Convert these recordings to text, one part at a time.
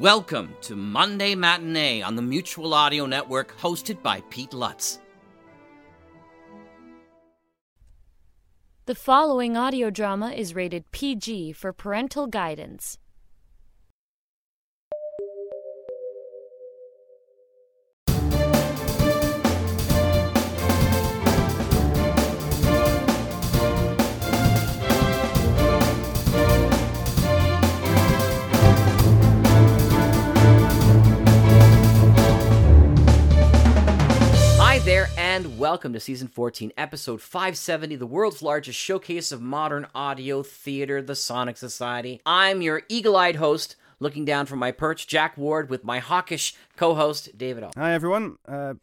Welcome to Monday Matinee on the Mutual Audio Network, hosted by Pete Lutz. The following audio drama is rated PG for parental guidance. Welcome to season 14, episode 570, the world's largest showcase of modern audio theater, the Sonic Society. I'm your eagle eyed host, looking down from my perch, Jack Ward, with my hawkish co host, David O. Hi everyone. Uh,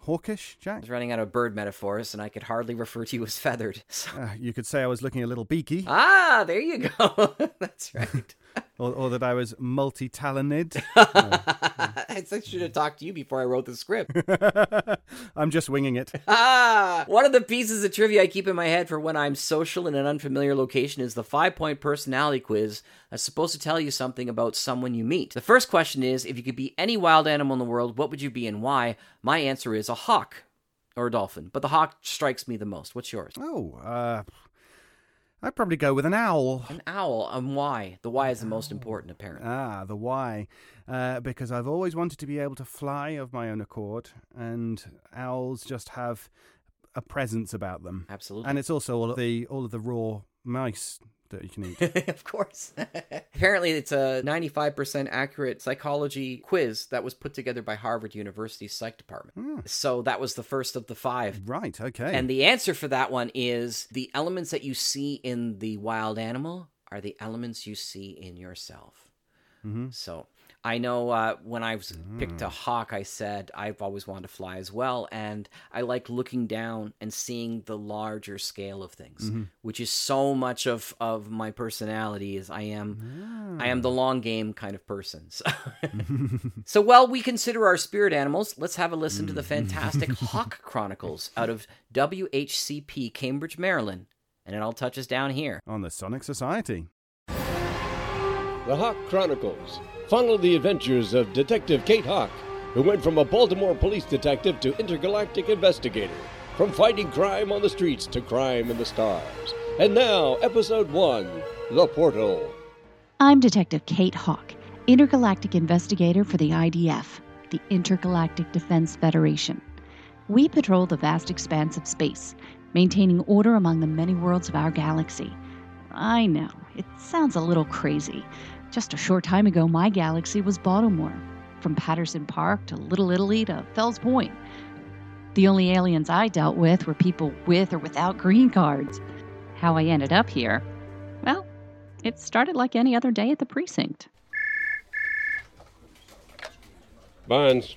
hawkish, Jack. I was running out of bird metaphors, and I could hardly refer to you as feathered. So- Uh, you could say I was looking a little beaky, ah, there you go. That's right. Or, or that I was multi-talented. I should have talked to you before I wrote the script. I'm just winging it. Ah, one of the pieces of trivia I keep in my head for when I'm social in an unfamiliar location is the five point personality quiz that's supposed to tell you something about someone you meet. The first question is if you could be any wild animal in the world, what would you be and why? My answer is a hawk or a dolphin, but the hawk strikes me the most. What's yours? Oh, uh, I'd probably go with an owl. An owl, and why? The why is the most important, apparently. Ah, the why. Uh, because I've always wanted to be able to fly of my own accord, and owls just have a presence about them. Absolutely. And it's also all of the all of the raw mice that you can eat. of course. Apparently, it's a 95% accurate psychology quiz that was put together by Harvard University's psych department. Hmm. So that was the first of the five. right. Okay. And the answer for that one is the elements that you see in the wild animal are the elements you see in yourself. Mm-hmm. So I know uh, when I was picked a mm. hawk, I said I've always wanted to fly as well, and I like looking down and seeing the larger scale of things, mm-hmm. which is so much of of my personality. Is I am I am the ah. long game kind of person. So, so while we consider our spirit animals, let's have a listen to the mm. fantastic Hawk Chronicles out of WHCP Cambridge, Maryland, and it all touches down here. on the Sonic Society. The Hawk Chronicles follow the adventures of Detective Kate Hawk, who went from a Baltimore police detective to intergalactic investigator, from fighting crime on the streets to crime in the stars. And now, Episode 1 The Portal. I'm Detective Kate Hawk, intergalactic investigator for the IDF, the Intergalactic Defense Federation. We patrol the vast expanse of space, maintaining order among the many worlds of our galaxy. I know, it sounds a little crazy. Just a short time ago, my galaxy was Baltimore, from Patterson Park to Little Italy to Fells Point. The only aliens I dealt with were people with or without green cards. How I ended up here? Well, it started like any other day at the precinct. Barnes.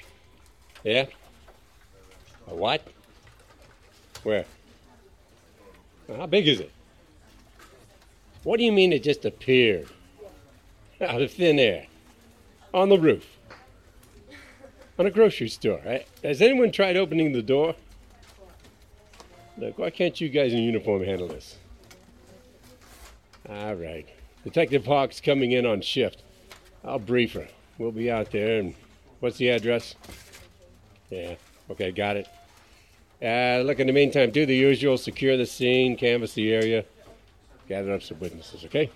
Yeah? A what? Where? How big is it? What do you mean it just appeared? Out of thin air. On the roof. On a grocery store. right? Has anyone tried opening the door? Look, why can't you guys in uniform handle this? All right. Detective Hawk's coming in on shift. I'll brief her. We'll be out there. And what's the address? Yeah. Okay, got it. Uh, look, in the meantime, do the usual. Secure the scene, canvass the area, gather up some witnesses, okay?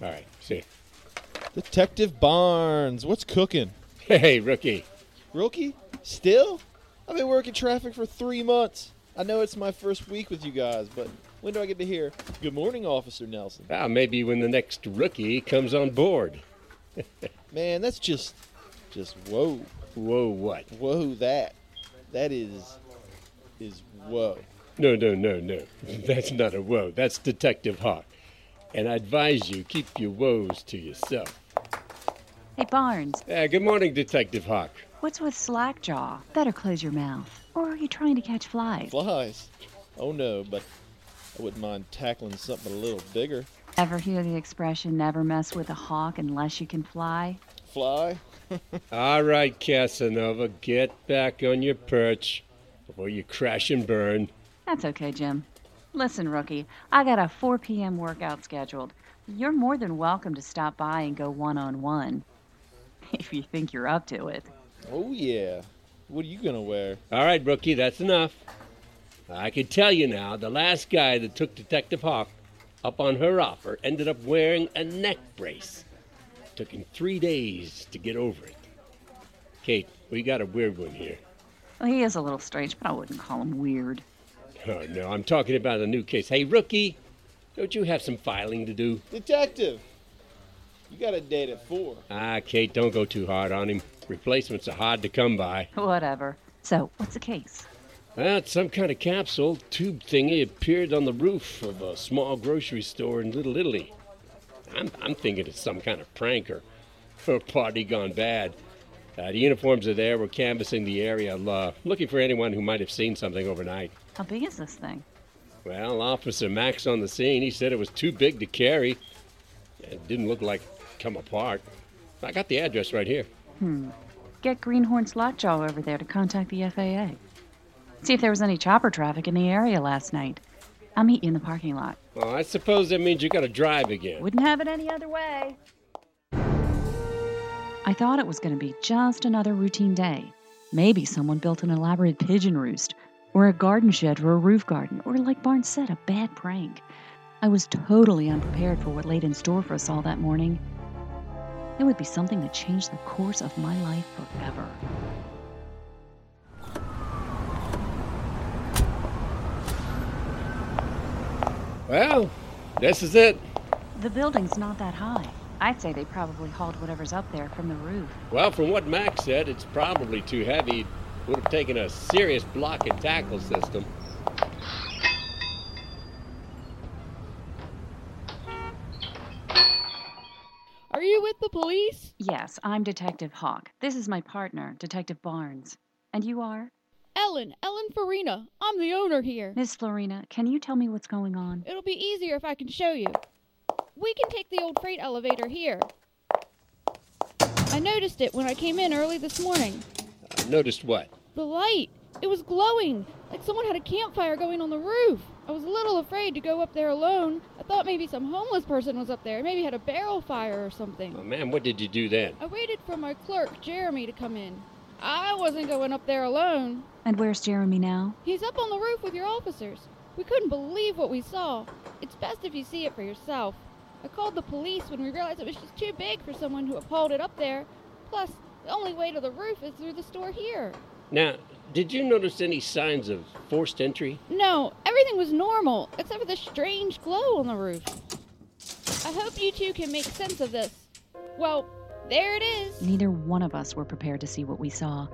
All right, see you. Detective Barnes, what's cooking? Hey, rookie. Rookie? Still? I've been working traffic for three months. I know it's my first week with you guys, but when do I get to hear, Good morning, Officer Nelson? Ah, maybe when the next rookie comes on board. Man, that's just, just whoa. Whoa, what? Whoa, that. That is, is whoa. No, no, no, no. That's not a whoa. That's Detective Hawk. And I advise you keep your woes to yourself. Hey, Barnes, Uh, good morning, Detective Hawk. what's with Slackjaw? Better close your mouth. Or are you trying to catch flies? Flies. Oh no, but I wouldn't mind tackling something a little bigger. Ever hear the expression, never mess with a hawk unless you can fly? Fly? All right, Casanova, get back on your perch before you crash and burn. That's okay, Jim. Listen, rookie, I got a 4 p.m. workout scheduled. You're more than welcome to stop by and go one on one. if you think you're up to it. Oh, yeah. What are you going to wear? All right, rookie, that's enough. I can tell you now, the last guy that took Detective Hawk up on her offer ended up wearing a neck brace. Took him three days to get over it. Kate, we got a weird one here. Well, he is a little strange, but I wouldn't call him weird. Oh, no, I'm talking about a new case. Hey, rookie, don't you have some filing to do? Detective! You got a date at 4. Ah, Kate, don't go too hard on him. Replacements are hard to come by. Whatever. So, what's the case? Well, it's some kind of capsule, tube thingy appeared on the roof of a small grocery store in Little Italy. I'm, I'm thinking it's some kind of prank or, or party gone bad. Uh, the uniforms are there. We're canvassing the area, uh, looking for anyone who might have seen something overnight. How big is this thing? Well, Officer Max on the scene, he said it was too big to carry. It didn't look like come apart. I got the address right here. Hmm. Get Greenhorn's Lockjaw over there to contact the FAA. See if there was any chopper traffic in the area last night. I'll meet you in the parking lot. Well, I suppose that means you got to drive again. Wouldn't have it any other way. I thought it was going to be just another routine day. Maybe someone built an elaborate pigeon roost, or a garden shed for a roof garden, or like Barnes said, a bad prank. I was totally unprepared for what laid in store for us all that morning. It would be something that changed the course of my life forever. Well, this is it. The building's not that high. I'd say they probably hauled whatever's up there from the roof. Well, from what Max said, it's probably too heavy. Would have taken a serious block and tackle system. Are you with the police? Yes, I'm Detective Hawk. This is my partner, Detective Barnes. And you are? Ellen, Ellen Farina. I'm the owner here. Miss Florina, can you tell me what's going on? It'll be easier if I can show you. We can take the old freight elevator here. I noticed it when I came in early this morning. I noticed what? The light. It was glowing, like someone had a campfire going on the roof. I was a little afraid to go up there alone. I thought maybe some homeless person was up there, maybe had a barrel fire or something. Oh, man, what did you do then? I waited for my clerk, Jeremy, to come in. I wasn't going up there alone. And where's Jeremy now? He's up on the roof with your officers. We couldn't believe what we saw. It's best if you see it for yourself. I called the police when we realized it was just too big for someone who hauled it up there. Plus, the only way to the roof is through the store here. Now, did you notice any signs of forced entry? No, everything was normal, except for the strange glow on the roof. I hope you two can make sense of this. Well, there it is. Neither one of us were prepared to see what we saw.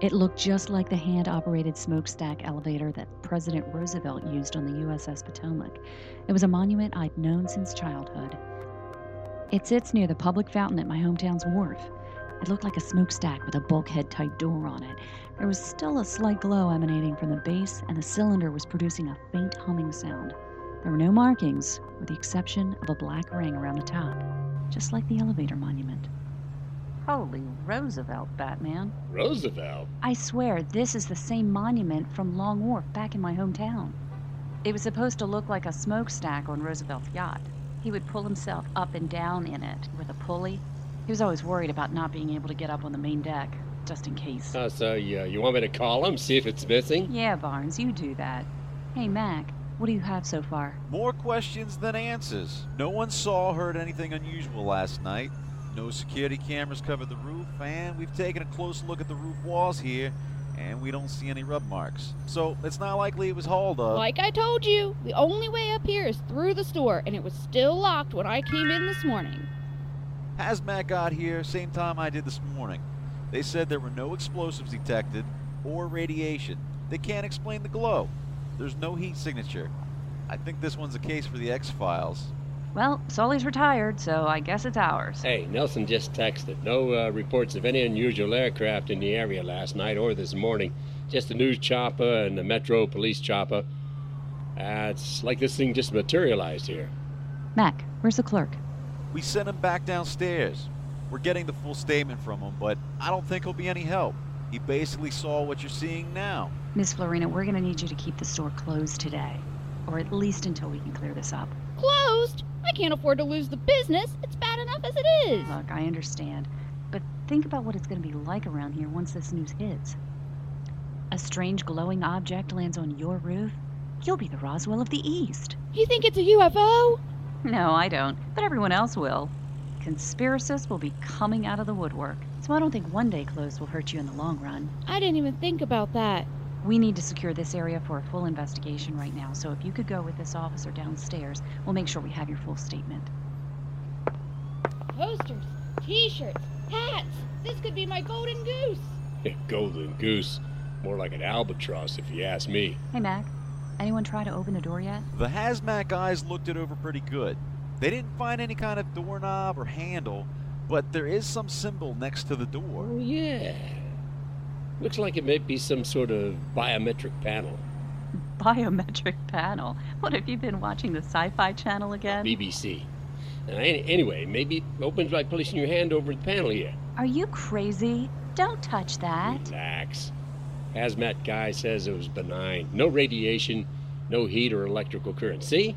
It looked just like the hand operated smokestack elevator that President Roosevelt used on the USS Potomac. It was a monument I'd known since childhood. It sits near the public fountain at my hometown's wharf. It looked like a smokestack with a bulkhead type door on it. There was still a slight glow emanating from the base, and the cylinder was producing a faint humming sound. There were no markings, with the exception of a black ring around the top, just like the elevator monument. Holy Roosevelt, Batman. Roosevelt? I swear this is the same monument from Long Wharf back in my hometown. It was supposed to look like a smokestack on Roosevelt's yacht. He would pull himself up and down in it with a pulley. He was always worried about not being able to get up on the main deck, just in case. Oh, so you, you want me to call him, see if it's missing? Yeah, Barnes, you do that. Hey, Mac, what do you have so far? More questions than answers. No one saw or heard anything unusual last night. No security cameras covered the roof, and we've taken a close look at the roof walls here, and we don't see any rub marks. So it's not likely it was hauled up. Like I told you, the only way up here is through the store, and it was still locked when I came in this morning. Hazmat got here same time I did this morning. They said there were no explosives detected or radiation. They can't explain the glow. There's no heat signature. I think this one's a case for the X Files. Well, Sully's retired, so I guess it's ours. Hey, Nelson just texted. No uh, reports of any unusual aircraft in the area last night or this morning. Just a news chopper and a Metro police chopper. Uh, it's like this thing just materialized here. Mac, where's the clerk? We sent him back downstairs. We're getting the full statement from him, but I don't think he'll be any help. He basically saw what you're seeing now. Miss Florina, we're going to need you to keep the store closed today, or at least until we can clear this up. Closed? I can't afford to lose the business. It's bad enough as it is. Look, I understand. but think about what it's going to be like around here once this news hits. A strange glowing object lands on your roof. You'll be the Roswell of the East. You think it's a UFO? No, I don't, but everyone else will. Conspiracists will be coming out of the woodwork, so I don't think one day closed will hurt you in the long run. I didn't even think about that. We need to secure this area for a full investigation right now, so if you could go with this officer downstairs, we'll make sure we have your full statement. Posters, t-shirts, hats. This could be my golden goose. Golden goose. More like an albatross, if you ask me. Hey, Mac. Anyone try to open the door yet? The hazmat guys looked it over pretty good. They didn't find any kind of doorknob or handle, but there is some symbol next to the door. Oh, yeah. Looks like it might be some sort of biometric panel. Biometric panel. What have you been watching the Sci Fi channel again? BBC. Uh, any- anyway, maybe it opens by placing your hand over the panel here. Are you crazy? Don't touch that. Relax. Hazmat guy says it was benign. No radiation, no heat or electrical current. See?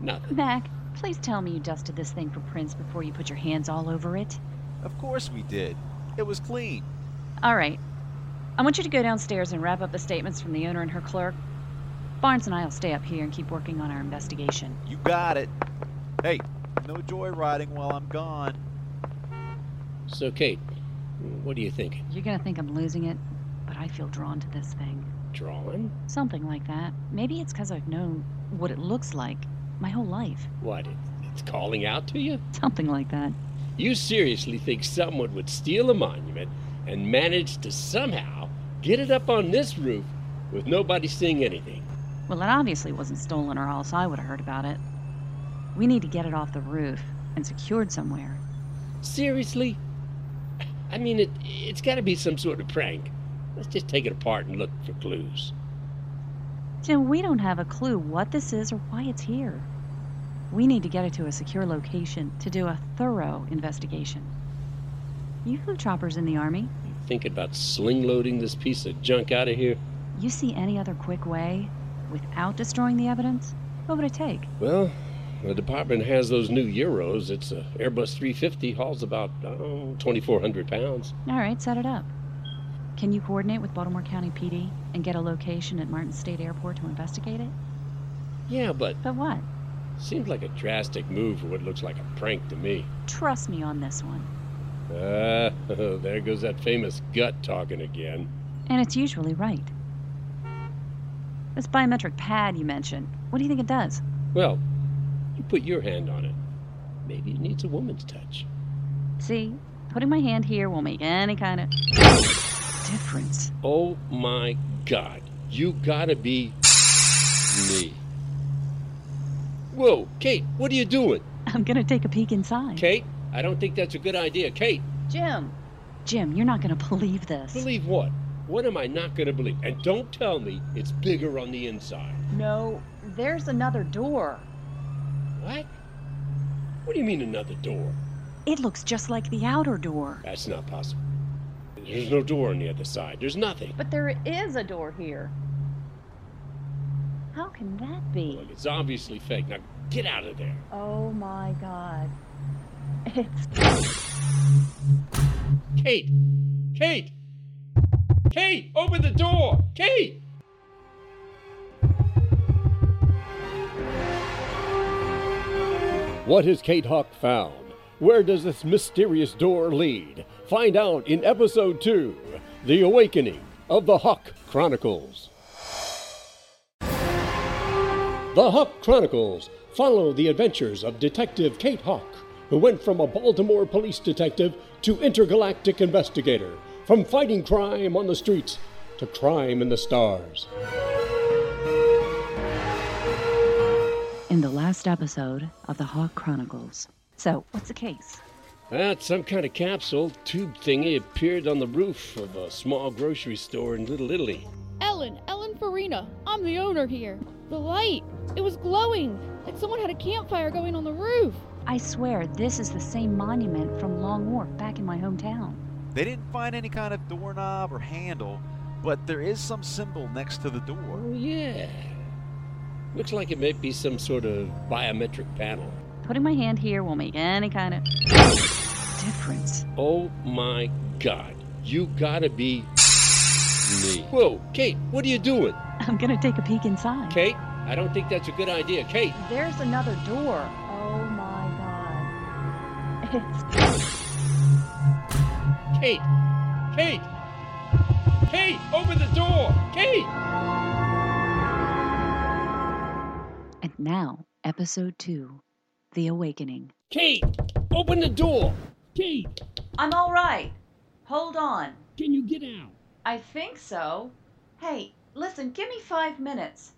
Nothing. Mac, please tell me you dusted this thing for prints before you put your hands all over it. Of course we did. It was clean. All right. I want you to go downstairs and wrap up the statements from the owner and her clerk. Barnes and I will stay up here and keep working on our investigation. You got it. Hey, no joyriding while I'm gone. So, Kate, what do you think? You're gonna think I'm losing it, but I feel drawn to this thing. Drawing? Something like that. Maybe it's because I've known what it looks like my whole life. What? It, it's calling out to you? Something like that. You seriously think someone would steal a monument and manage to somehow get it up on this roof with nobody seeing anything? Well, it obviously wasn't stolen, or else I would have heard about it. We need to get it off the roof and secured somewhere. Seriously? I mean, it, it's got to be some sort of prank. Let's just take it apart and look for clues. Jim, we don't have a clue what this is or why it's here. We need to get it to a secure location to do a thorough investigation. You flew choppers in the Army. Thinking about sling loading this piece of junk out of here? You see any other quick way without destroying the evidence? What would it take? Well, the department has those new Euros. It's a Airbus 350, hauls about oh, 2,400 pounds. All right, set it up. Can you coordinate with Baltimore County PD and get a location at Martin State Airport to investigate it? Yeah, but But what? seems like a drastic move for what looks like a prank to me. Trust me on this one. Ah, there goes that famous gut talking again. And it's usually right. This biometric pad you mentioned, what do you think it does? Well, you put your hand on it. Maybe it needs a woman's touch. See, putting my hand here won't make any kind of difference. Oh my god, you gotta be me. Whoa, Kate, what are you doing? I'm gonna take a peek inside. Kate, I don't think that's a good idea. Kate, Jim! Jim, you're not gonna believe this. believe what? What am I not gonna believe? And don't tell me it's bigger on the inside. No, there's another door. What? What do you mean another door? It looks just like the outer door. That's not possible. There's no door on the other side. There's nothing. But there is a door here. How can that be? Look, it's obviously fake. Now get out of there. Oh my god. It's. Kate! Kate! Kate! Open the door! Kate! What has Kate Hawk found? Where does this mysterious door lead? Find out in episode 2 The Awakening of the Hawk Chronicles. The Hawk Chronicles follow the adventures of Detective Kate Hawk, who went from a Baltimore police detective to intergalactic investigator, from fighting crime on the streets to crime in the stars. In the last episode of the Hawk Chronicles. So, what's the case? That some kind of capsule tube thingy appeared on the roof of a small grocery store in Little Italy. Ellen, Ellen Farina. I'm the owner here. The light. It was glowing, like someone had a campfire going on the roof. I swear this is the same monument from Long Wharf back in my hometown. They didn't find any kind of doorknob or handle, but there is some symbol next to the door. Oh, yeah. Looks like it might be some sort of biometric panel. Putting my hand here won't make any kind of difference. Oh my god. You gotta be me. Whoa, Kate, what are you doing? I'm gonna take a peek inside. Kate, I don't think that's a good idea. Kate, There's another door. Oh my god. It's Kate, Kate, Kate, open the door. Kate! And now, episode two The Awakening. Kate, open the door. Kate, I'm all right. Hold on. can you get out? I think so. Hey, listen, give me five minutes.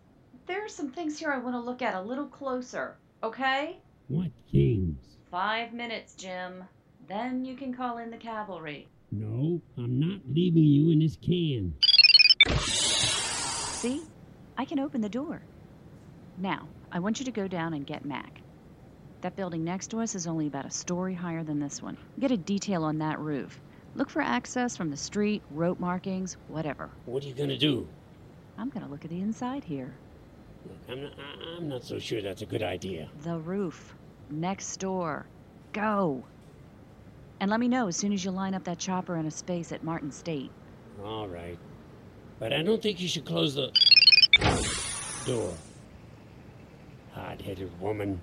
There are some things here I want to look at a little closer, okay? What things? Five minutes, Jim. Then you can call in the cavalry. No, I'm not leaving you in this can. See? I can open the door. Now, I want you to go down and get Mac. That building next to us is only about a story higher than this one. Get a detail on that roof. Look for access from the street, rope markings, whatever. What are you gonna do? I'm gonna look at the inside here. Look, I'm not, I'm not so sure that's a good idea. The roof. Next door. Go. And let me know as soon as you line up that chopper in a space at Martin State. All right. But I don't think you should close the door. Hard headed woman.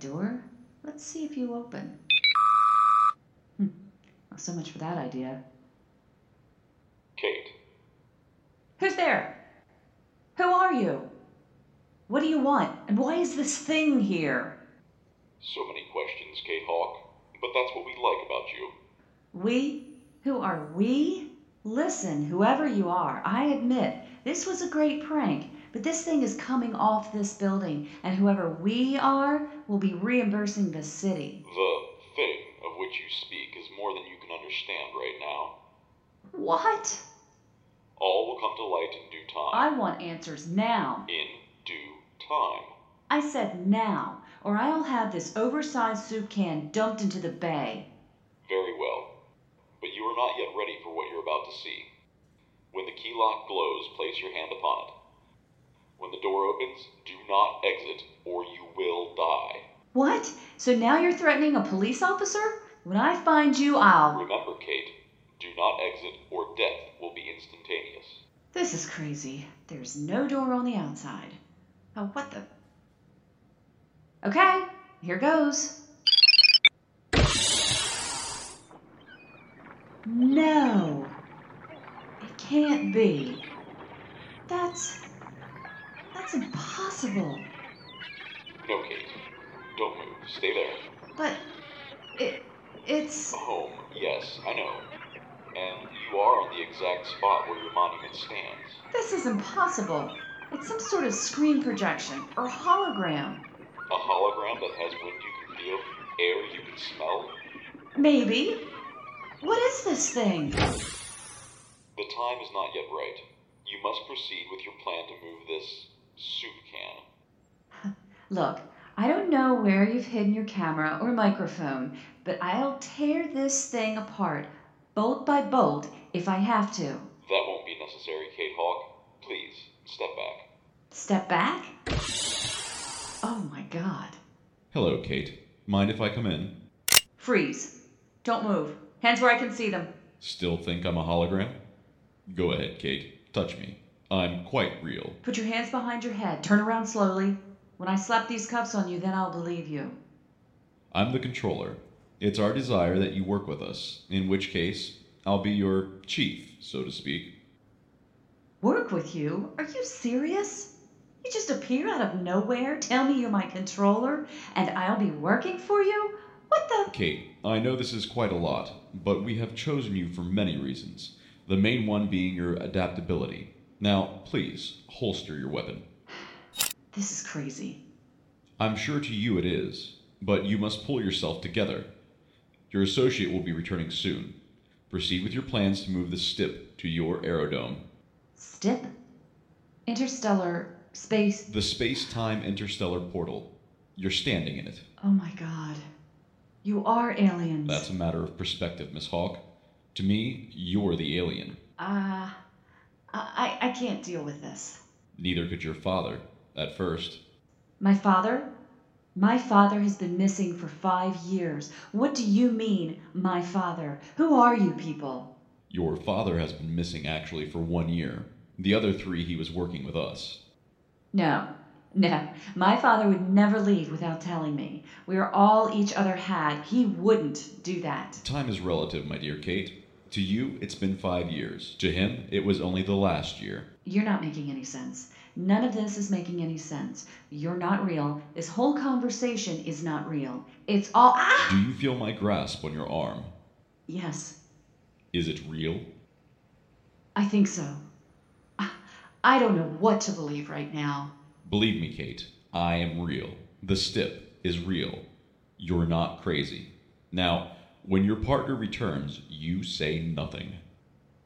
Door. Let's see if you open. Hmm. Well, so much for that idea. Kate, Who's there? Who are you? What do you want? And why is this thing here? so many questions, Kate Hawk, but that's what we like about you. We? Who are we? Listen, whoever you are, I admit this was a great prank, but this thing is coming off this building, and whoever we are will be reimbursing the city. The thing of which you speak is more than you can understand right now. What? All will come to light in due time. I want answers now. In due time. I said now, or I'll have this oversized soup can dumped into the bay. Very well. But you are not yet ready for what you're about to see. When the key lock glows, place your hand upon it. When the door opens, do not exit, or you will die. What? So now you're threatening a police officer? When I find you, I'll. Remember, Kate, do not exit, or death will be instantaneous. This is crazy. There's no door on the outside. Oh, what the? Okay, here goes. No. It can't be. That's. That's impossible. No, Kate. Don't move. Stay there. But. It. It's. Home, yes, I know. And you are on the exact spot where your monument stands. This is impossible. It's some sort of screen projection or hologram. A hologram that has wind you can feel, air you can smell. Maybe. What is this thing? The time is not yet right. You must proceed with your plan to move this soup can. Look, I don't know where you've hidden your camera or microphone, but I'll tear this thing apart, bolt by bolt, if I have to. That won't be necessary, Kate Hawk. Please, step back. Step back? Oh my god. Hello, Kate. Mind if I come in? Freeze. Don't move. Hands where I can see them. Still think I'm a hologram? Go ahead, Kate. Touch me. I'm quite real. Put your hands behind your head. Turn around slowly. When I slap these cuffs on you, then I'll believe you. I'm the controller. It's our desire that you work with us, in which case, I'll be your chief, so to speak. Work with you? Are you serious? You just appear out of nowhere, tell me you're my controller, and I'll be working for you? What the? Kate, I know this is quite a lot, but we have chosen you for many reasons. The main one being your adaptability. Now, please, holster your weapon. This is crazy. I'm sure to you it is, but you must pull yourself together. Your associate will be returning soon. Proceed with your plans to move the STIP to your aerodome. STIP? Interstellar space. The space time interstellar portal. You're standing in it. Oh my god. You are aliens. That's a matter of perspective, Miss Hawk. To me, you're the alien. Ah. I, I can't deal with this. Neither could your father, at first. My father? My father has been missing for five years. What do you mean, my father? Who are you people? Your father has been missing actually for one year. The other three he was working with us. No, no. My father would never leave without telling me. We are all each other had. He wouldn't do that. Time is relative, my dear Kate. To you, it's been five years. To him, it was only the last year. You're not making any sense. None of this is making any sense. You're not real. This whole conversation is not real. It's all. Ah! Do you feel my grasp on your arm? Yes, Is it real? I think so. I- I don't know what to believe right now. Believe me, Kate, I am real. The stip is real. You're not crazy. Now, when your partner returns, you say nothing.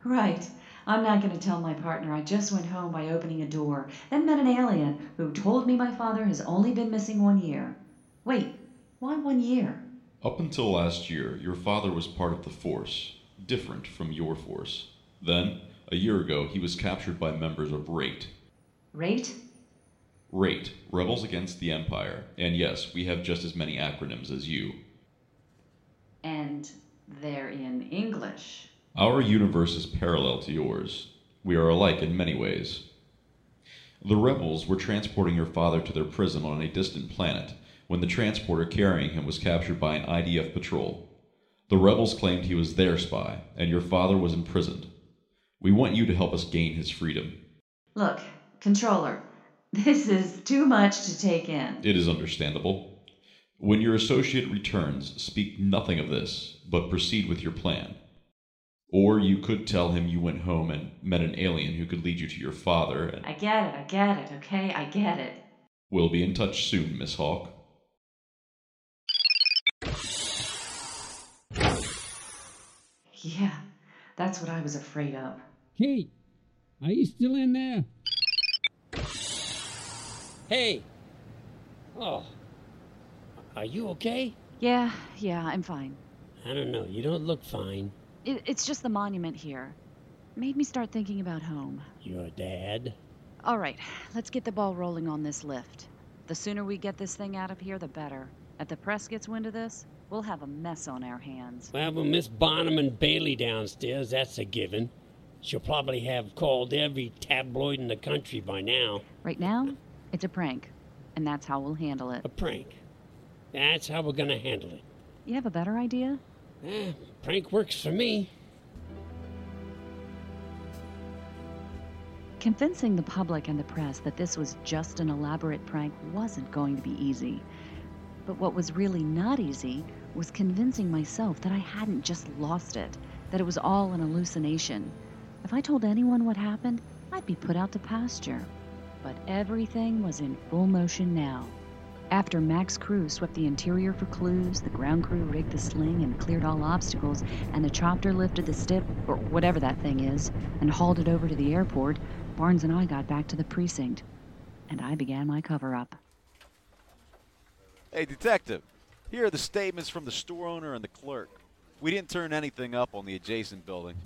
Right. I'm not going to tell my partner I just went home by opening a door, then met an alien who told me my father has only been missing one year. Wait, why one year? Up until last year, your father was part of the Force, different from your force. Then, a year ago, he was captured by members of RAIT. Rate? RAIT, Rebels Against the Empire. And yes, we have just as many acronyms as you. And they're in English. Our universe is parallel to yours. We are alike in many ways. The rebels were transporting your father to their prison on a distant planet when the transporter carrying him was captured by an IDF patrol. The rebels claimed he was their spy, and your father was imprisoned. We want you to help us gain his freedom. Look, controller, this is too much to take in. It is understandable. When your associate returns, speak nothing of this, but proceed with your plan. Or you could tell him you went home and met an alien who could lead you to your father, and I get it, I get it, okay? I get it. we'll be in touch soon, Miss Hawk. Yeah, that's what I was afraid of. Kate, are you still in there? Hey. Oh. Are you okay? Yeah, yeah, I'm fine. I don't know. You don't look fine. It, it's just the monument here. Made me start thinking about home. Your dad? All right, let's get the ball rolling on this lift. The sooner we get this thing out of here, the better. If the press gets wind of this, we'll have a mess on our hands. Well, with Miss Barnum and Bailey downstairs, that's a given. She'll probably have called every tabloid in the country by now. Right now, it's a prank, and that's how we'll handle it. A prank. That's how we're gonna handle it. You have a better idea? Eh, prank works for me. Convincing the public and the press that this was just an elaborate prank wasn't going to be easy. But what was really not easy was convincing myself that I hadn't just lost it, that it was all an hallucination. If I told anyone what happened, I'd be put out to pasture. But everything was in full motion now. After Mac's crew swept the interior for clues, the ground crew rigged the sling and cleared all obstacles, and the chopper lifted the stip, or whatever that thing is, and hauled it over to the airport, Barnes and I got back to the precinct. And I began my cover up. Hey, detective. Here are the statements from the store owner and the clerk. We didn't turn anything up on the adjacent building.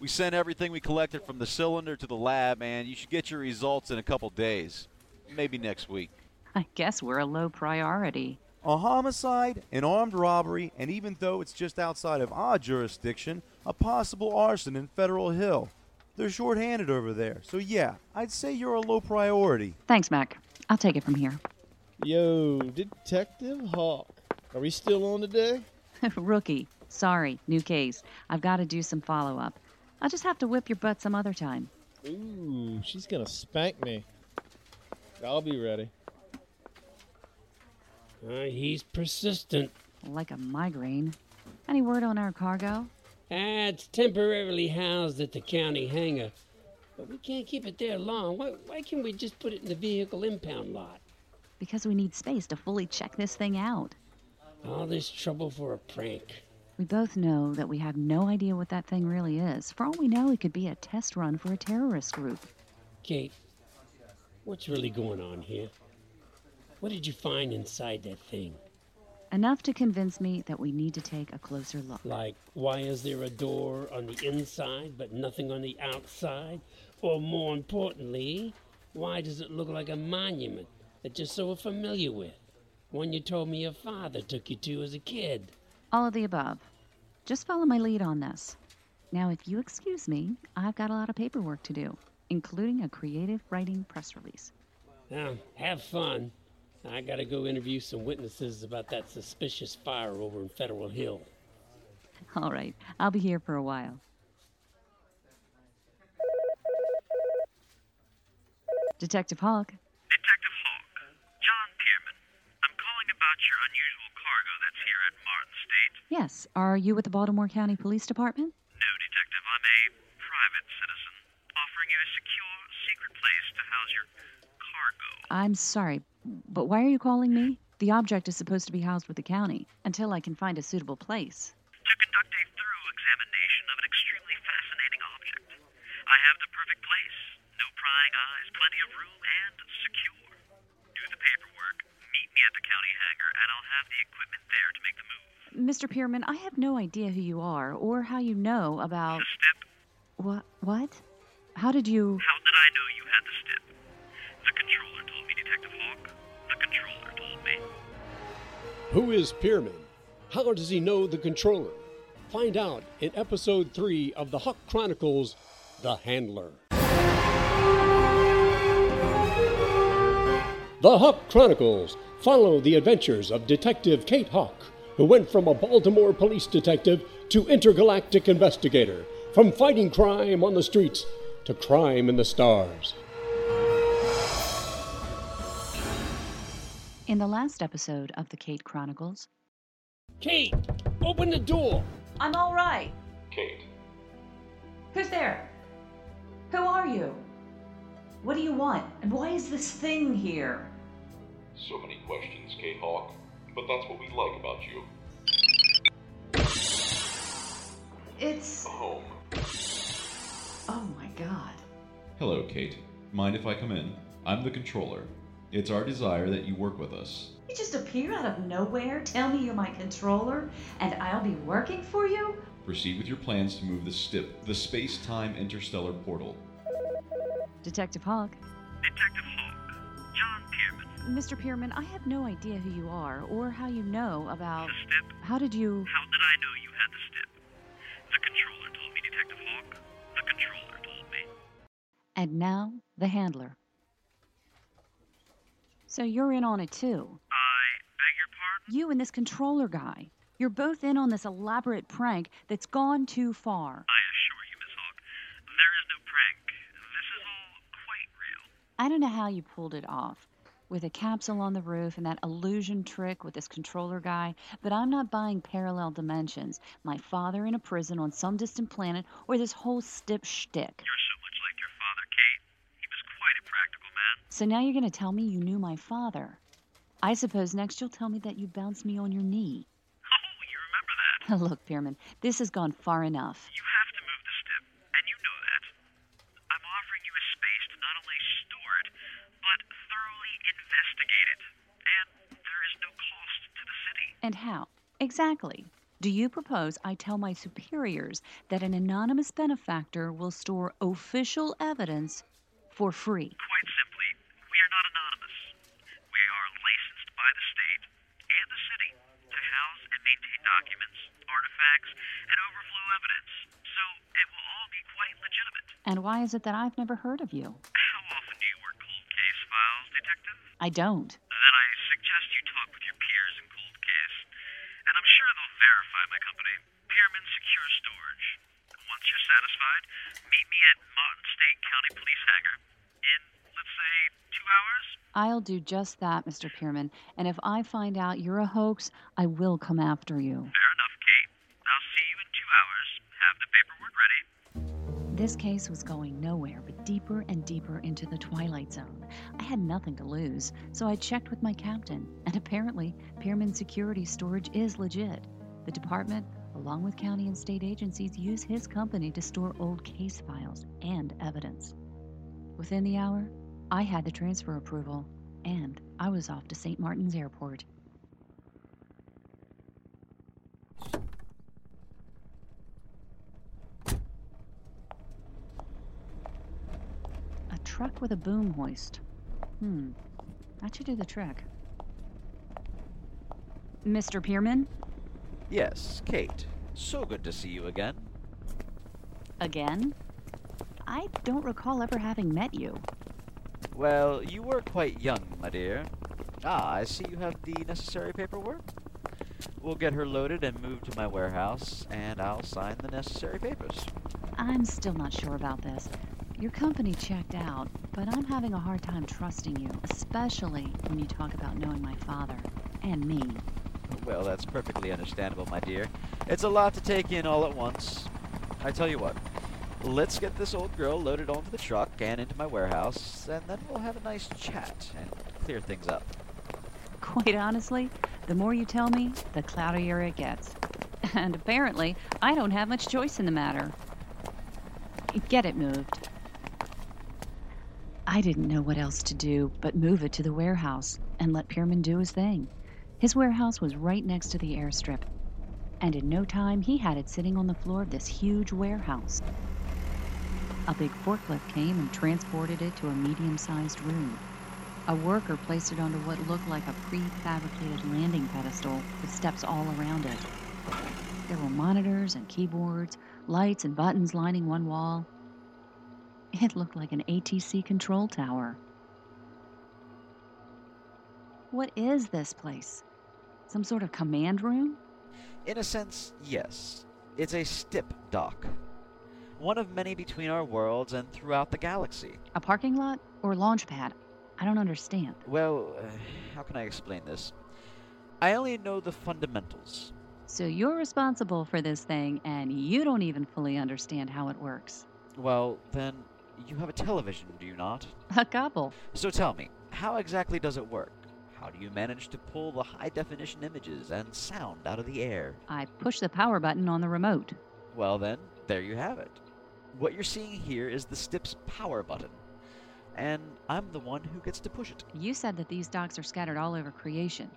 We sent everything we collected from the cylinder to the lab, and you should get your results in a couple days. Maybe next week. I guess we're a low priority. A homicide, an armed robbery, and even though it's just outside of our jurisdiction, a possible arson in Federal Hill. They're short-handed over there, so yeah, I'd say you're a low priority. Thanks, Mac. I'll take it from here. Yo, Detective Hawk. Are we still on today? Rookie. Sorry, new case. I've got to do some follow up. I'll just have to whip your butt some other time. Ooh, she's gonna spank me. I'll be ready. Uh, he's persistent. Like a migraine. Any word on our cargo? Ah, it's temporarily housed at the county hangar. But we can't keep it there long. Why, why can't we just put it in the vehicle impound lot? Because we need space to fully check this thing out. All this trouble for a prank. We both know that we have no idea what that thing really is. For all we know, it could be a test run for a terrorist group. Kate, what's really going on here? What did you find inside that thing? Enough to convince me that we need to take a closer look. Like, why is there a door on the inside but nothing on the outside? Or more importantly, why does it look like a monument that you're so familiar with? One you told me your father took you to as a kid. All of the above. Just follow my lead on this. Now, if you excuse me, I've got a lot of paperwork to do, including a creative writing press release. Now, have fun. I gotta go interview some witnesses about that suspicious fire over in Federal Hill. All right, I'll be here for a while. Detective Hawk. Detective Hawk, John Pierman. I'm calling about your unusual cargo that's here at Martin State. Yes, are you with the Baltimore County Police Department? No, Detective, I'm a private citizen offering you a secure, secret place to house your cargo. I'm sorry, but why are you calling me? The object is supposed to be housed with the county until I can find a suitable place. To conduct a thorough examination of an extremely fascinating object. I have the perfect place. No prying eyes, plenty of room, and secure. Do the paperwork, meet me at the county hangar, and I'll have the equipment there to make the move. Mr. Pierman, I have no idea who you are or how you know about. The stip? What? What? How did you. How did I know you had the stip? The controller told me, Detective Hawk. Controller told me. Who is Pierman? How does he know the controller? Find out in episode 3 of the Hawk Chronicles The Handler. The Hawk Chronicles follow the adventures of Detective Kate Hawk, who went from a Baltimore police detective to intergalactic investigator, from fighting crime on the streets to crime in the stars. In the last episode of the Kate Chronicles. Kate, open the door. I'm all right. Kate, Who's there? Who are you? What do you want? And why is this thing here? so many questions, Kate Hawk. But that's what we like about you. It's. Home. Oh my god. Hello, Kate. Mind if I come in? I'm the controller. It's our desire that you work with us. You just appear out of nowhere, tell me you're my controller, and I'll be working for you? Proceed with your plans to move the STIP, the space time interstellar portal. Detective Hawk. Detective Hawk, John Pierman. Mr. Pierman, I have no idea who you are or how you know about. The stip? How did you. How did I know you had the stip? The controller told me, Detective Hawk. The controller told me. And now, the handler. So you're in on it too. I beg your pardon? You and this controller guy. You're both in on this elaborate prank that's gone too far. I assure you, Miss Hawk, there is no prank. This is all quite real. I don't know how you pulled it off with a capsule on the roof and that illusion trick with this controller guy, but I'm not buying parallel dimensions. My father in a prison on some distant planet, or this whole stip shtick. You're so much like your father, Kate. He was quite a practical man. So now you're going to tell me you knew my father. I suppose next you'll tell me that you bounced me on your knee. Oh, you remember that? Look, Pierman, this has gone far enough. You have to move the stip, and you know that. I'm offering you a space to not only store it, but thoroughly investigate it. And there is no cost to the city. And how? Exactly. Do you propose I tell my superiors that an anonymous benefactor will store official evidence for free? Quite simply, we are not anonymous. We are licensed by the state and the city to house and maintain documents, artifacts, and overflow evidence. So it will all be quite legitimate. And why is it that I've never heard of you? How often do you work cold case files, Detective? I don't. Then I suggest you talk with your peers in cold case. And I'm sure they'll verify my company, Pierman Secure Storage. Once you're satisfied, meet me at Martin State County Police Hangar in, let's say, two hours. I'll do just that, Mr. Pierman. And if I find out you're a hoax, I will come after you. Fair enough, This case was going nowhere but deeper and deeper into the twilight zone. I had nothing to lose, so I checked with my captain, and apparently, Pierman Security Storage is legit. The department, along with county and state agencies, use his company to store old case files and evidence. Within the hour, I had the transfer approval, and I was off to St. Martin's Airport. A truck with a boom hoist. Hmm, that should do the trick. Mr. Pierman? Yes, Kate. So good to see you again. Again? I don't recall ever having met you. Well, you were quite young, my dear. Ah, I see you have the necessary paperwork. We'll get her loaded and moved to my warehouse, and I'll sign the necessary papers. I'm still not sure about this. Your company checked out, but I'm having a hard time trusting you, especially when you talk about knowing my father and me. Well, that's perfectly understandable, my dear. It's a lot to take in all at once. I tell you what, let's get this old girl loaded onto the truck and into my warehouse, and then we'll have a nice chat and clear things up. Quite honestly, the more you tell me, the cloudier it gets. And apparently, I don't have much choice in the matter. Get it moved. I didn't know what else to do but move it to the warehouse and let Pierman do his thing. His warehouse was right next to the airstrip, and in no time he had it sitting on the floor of this huge warehouse. A big forklift came and transported it to a medium sized room. A worker placed it onto what looked like a prefabricated landing pedestal with steps all around it. There were monitors and keyboards, lights and buttons lining one wall. It looked like an ATC control tower. What is this place? Some sort of command room? In a sense, yes. It's a stip dock. One of many between our worlds and throughout the galaxy. A parking lot or launch pad? I don't understand. Well, uh, how can I explain this? I only know the fundamentals. So you're responsible for this thing, and you don't even fully understand how it works. Well, then, you have a television, do you not? A couple. So tell me, how exactly does it work? How do you manage to pull the high definition images and sound out of the air? I push the power button on the remote. Well, then, there you have it. What you're seeing here is the STIP's power button. And I'm the one who gets to push it. You said that these docks are scattered all over creation.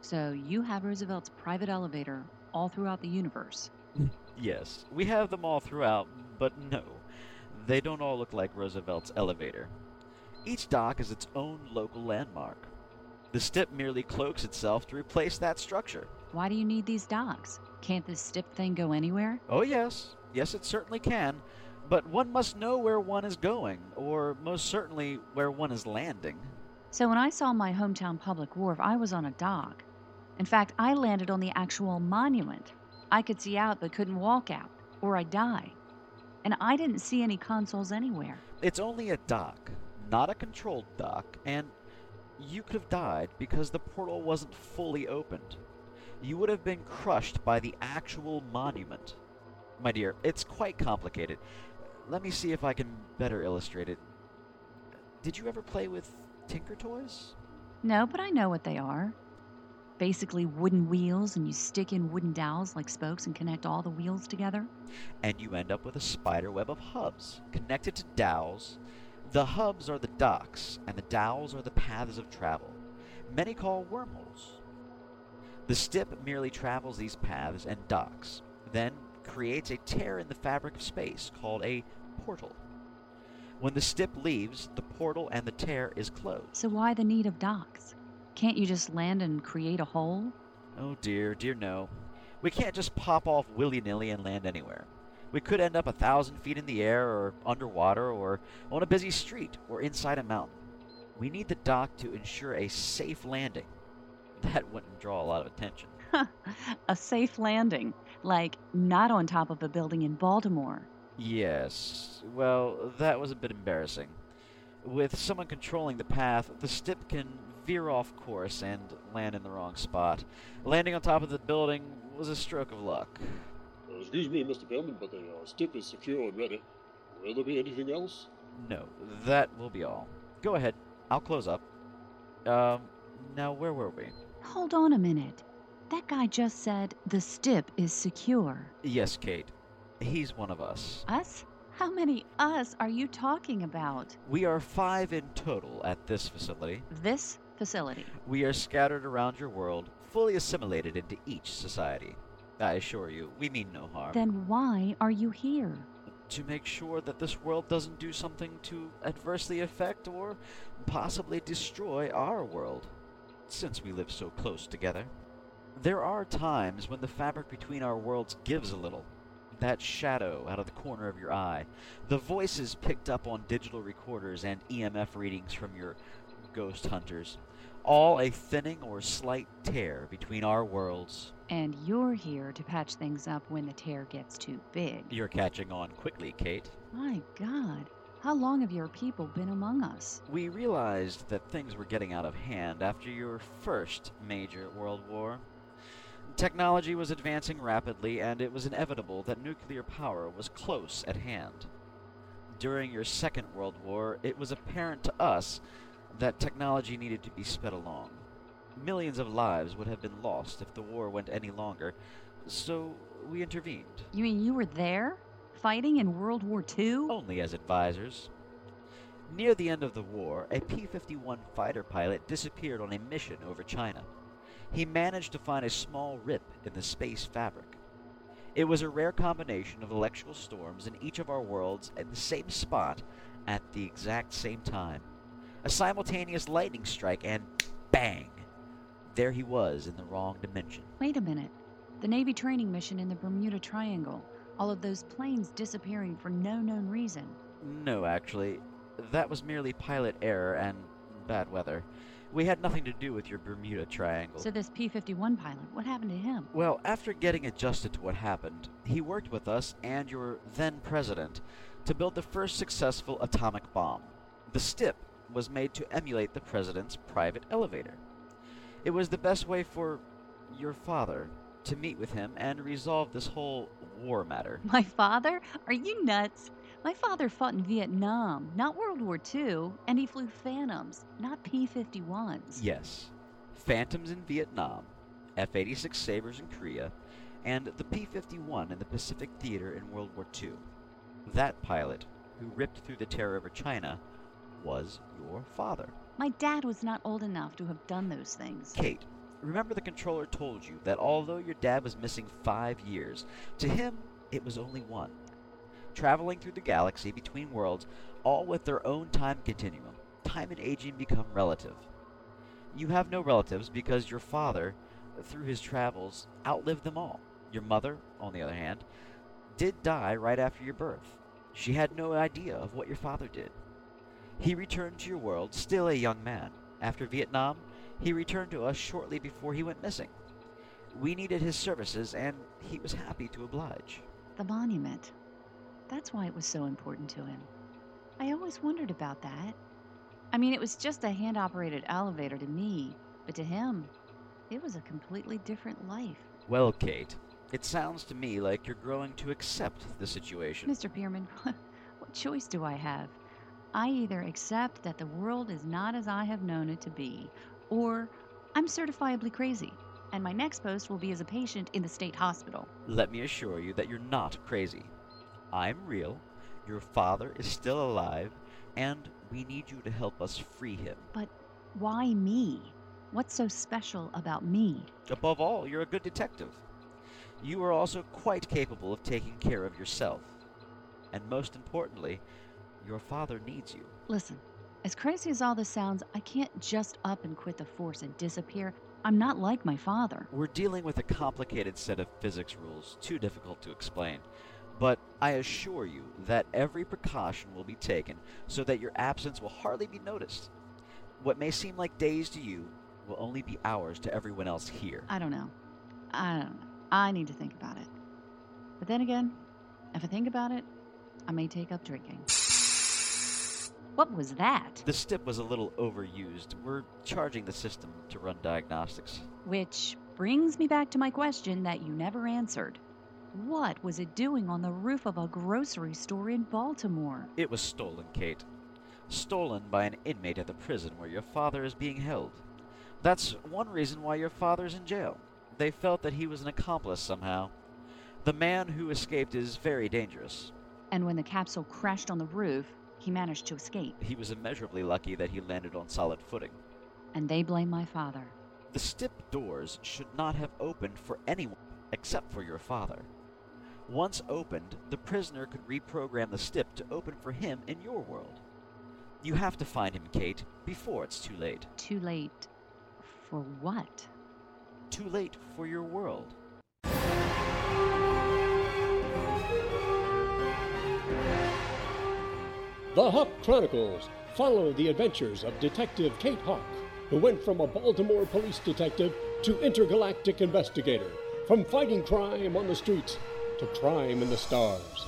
So you have Roosevelt's private elevator all throughout the universe. Yes, we have them all throughout, but no. They don't all look like Roosevelt's elevator. Each dock is its own local landmark. The STIP merely cloaks itself to replace that structure. Why do you need these docks? Can't this STIP thing go anywhere? Oh, yes. Yes, it certainly can. But one must know where one is going, or most certainly where one is landing. So when I saw my hometown public wharf, I was on a dock. In fact, I landed on the actual monument. I could see out but couldn't walk out, or I'd die. And I didn't see any consoles anywhere. It's only a dock, not a controlled dock, and you could have died because the portal wasn't fully opened. You would have been crushed by the actual monument. My dear, it's quite complicated. Let me see if I can better illustrate it. Did you ever play with Tinker Toys? No, but I know what they are. Basically, wooden wheels, and you stick in wooden dowels like spokes and connect all the wheels together. And you end up with a spider web of hubs connected to dowels. The hubs are the docks, and the dowels are the paths of travel. Many call wormholes. The stip merely travels these paths and docks, then creates a tear in the fabric of space called a portal. When the stip leaves, the portal and the tear is closed. So why the need of docks? Can't you just land and create a hole? Oh dear, dear no. We can't just pop off willy nilly and land anywhere. We could end up a thousand feet in the air, or underwater, or on a busy street, or inside a mountain. We need the dock to ensure a safe landing. That wouldn't draw a lot of attention. a safe landing. Like, not on top of a building in Baltimore. Yes. Well, that was a bit embarrassing. With someone controlling the path, the stip can veer off course and land in the wrong spot. Landing on top of the building was a stroke of luck. Uh, excuse me, Mr. Pillman, but the uh, stip is secure and ready. Will there be anything else? No, that will be all. Go ahead. I'll close up. Um, now where were we? Hold on a minute. That guy just said the stip is secure. Yes, Kate. He's one of us. Us? How many us are you talking about? We are five in total at this facility. This facility. We are scattered around your world, fully assimilated into each society. I assure you, we mean no harm. Then why are you here? To make sure that this world doesn't do something to adversely affect or possibly destroy our world, since we live so close together. There are times when the fabric between our worlds gives a little. That shadow out of the corner of your eye, the voices picked up on digital recorders and EMF readings from your ghost hunters, all a thinning or slight tear between our worlds. And you're here to patch things up when the tear gets too big. You're catching on quickly, Kate. My God, how long have your people been among us? We realized that things were getting out of hand after your first major world war. Technology was advancing rapidly, and it was inevitable that nuclear power was close at hand. During your second world war, it was apparent to us that technology needed to be sped along. Millions of lives would have been lost if the war went any longer, so we intervened. You mean you were there? Fighting in World War II? Only as advisors. Near the end of the war, a P 51 fighter pilot disappeared on a mission over China. He managed to find a small rip in the space fabric. It was a rare combination of electrical storms in each of our worlds at the same spot at the exact same time. A simultaneous lightning strike, and bang! There he was in the wrong dimension. Wait a minute. The Navy training mission in the Bermuda Triangle. All of those planes disappearing for no known reason. No, actually. That was merely pilot error and bad weather. We had nothing to do with your Bermuda Triangle. So this P 51 pilot, what happened to him? Well, after getting adjusted to what happened, he worked with us and your then president to build the first successful atomic bomb. The STIP was made to emulate the president's private elevator. It was the best way for your father to meet with him and resolve this whole war matter. My father? Are you nuts? My father fought in Vietnam, not World War II, and he flew Phantoms, not P 51s. Yes. Phantoms in Vietnam, F 86 Sabres in Korea, and the P 51 in the Pacific Theater in World War II. That pilot, who ripped through the terror over China, was your father. My dad was not old enough to have done those things. Kate, remember the controller told you that although your dad was missing five years, to him it was only one. Traveling through the galaxy between worlds, all with their own time continuum, time and aging become relative. You have no relatives because your father, through his travels, outlived them all. Your mother, on the other hand, did die right after your birth. She had no idea of what your father did. He returned to your world still a young man. After Vietnam, he returned to us shortly before he went missing. We needed his services, and he was happy to oblige. The monument. That's why it was so important to him. I always wondered about that. I mean, it was just a hand operated elevator to me, but to him, it was a completely different life. Well, Kate, it sounds to me like you're growing to accept the situation. Mr. Pierman, what choice do I have? I either accept that the world is not as I have known it to be, or I'm certifiably crazy, and my next post will be as a patient in the state hospital. Let me assure you that you're not crazy. I'm real, your father is still alive, and we need you to help us free him. But why me? What's so special about me? Above all, you're a good detective. You are also quite capable of taking care of yourself. And most importantly, your father needs you. Listen, as crazy as all this sounds, I can't just up and quit the force and disappear. I'm not like my father. We're dealing with a complicated set of physics rules, too difficult to explain. But I assure you that every precaution will be taken so that your absence will hardly be noticed. What may seem like days to you will only be hours to everyone else here. I don't know. I don't know. I need to think about it. But then again, if I think about it, I may take up drinking. What was that? The STIP was a little overused. We're charging the system to run diagnostics. Which brings me back to my question that you never answered. What was it doing on the roof of a grocery store in Baltimore? It was stolen, Kate. Stolen by an inmate at the prison where your father is being held. That's one reason why your father's in jail. They felt that he was an accomplice somehow. The man who escaped is very dangerous. And when the capsule crashed on the roof, he managed to escape. He was immeasurably lucky that he landed on solid footing. And they blame my father. The STIP doors should not have opened for anyone except for your father. Once opened, the prisoner could reprogram the STIP to open for him in your world. You have to find him, Kate, before it's too late. Too late for what? too late for your world. The Hawk Chronicles follow the adventures of Detective Kate Hawk, who went from a Baltimore police detective to intergalactic investigator, from fighting crime on the streets to crime in the stars.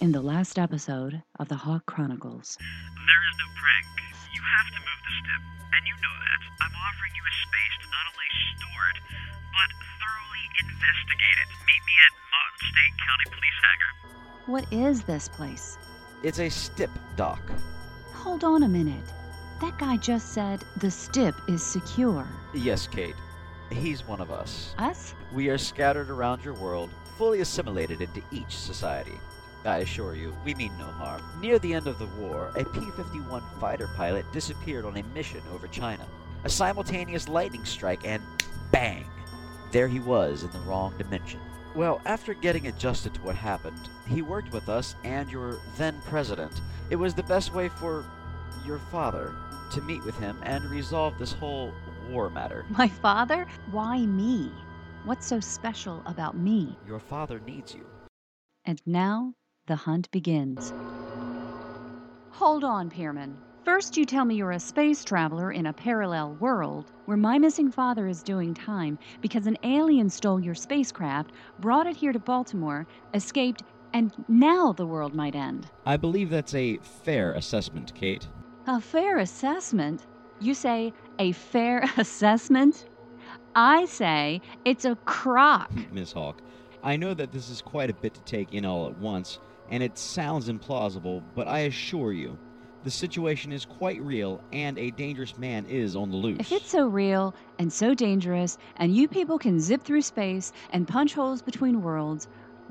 In the last episode of the Hawk Chronicles, There is no prank. You have to move the stip, and you know that. I'm offering you a space to not only store it, but thoroughly investigate it. Meet me at Martin State County Police Hangar. What is this place? It's a stip dock. Hold on a minute. That guy just said the stip is secure. Yes, Kate. He's one of us. Us? We are scattered around your world, fully assimilated into each society. I assure you, we mean no harm. Near the end of the war, a P 51 fighter pilot disappeared on a mission over China. A simultaneous lightning strike, and bang! There he was in the wrong dimension. Well, after getting adjusted to what happened, he worked with us and your then president. It was the best way for your father to meet with him and resolve this whole war matter. My father? Why me? What's so special about me? Your father needs you. And now the hunt begins. Hold on, Pierman. First, you tell me you're a space traveler in a parallel world where my missing father is doing time because an alien stole your spacecraft, brought it here to Baltimore, escaped, and now the world might end. I believe that's a fair assessment, Kate. A fair assessment? You say a fair assessment? I say it's a crock. Miss Hawk. I know that this is quite a bit to take in all at once, and it sounds implausible, but I assure you, the situation is quite real, and a dangerous man is on the loose. If it's so real and so dangerous, and you people can zip through space and punch holes between worlds,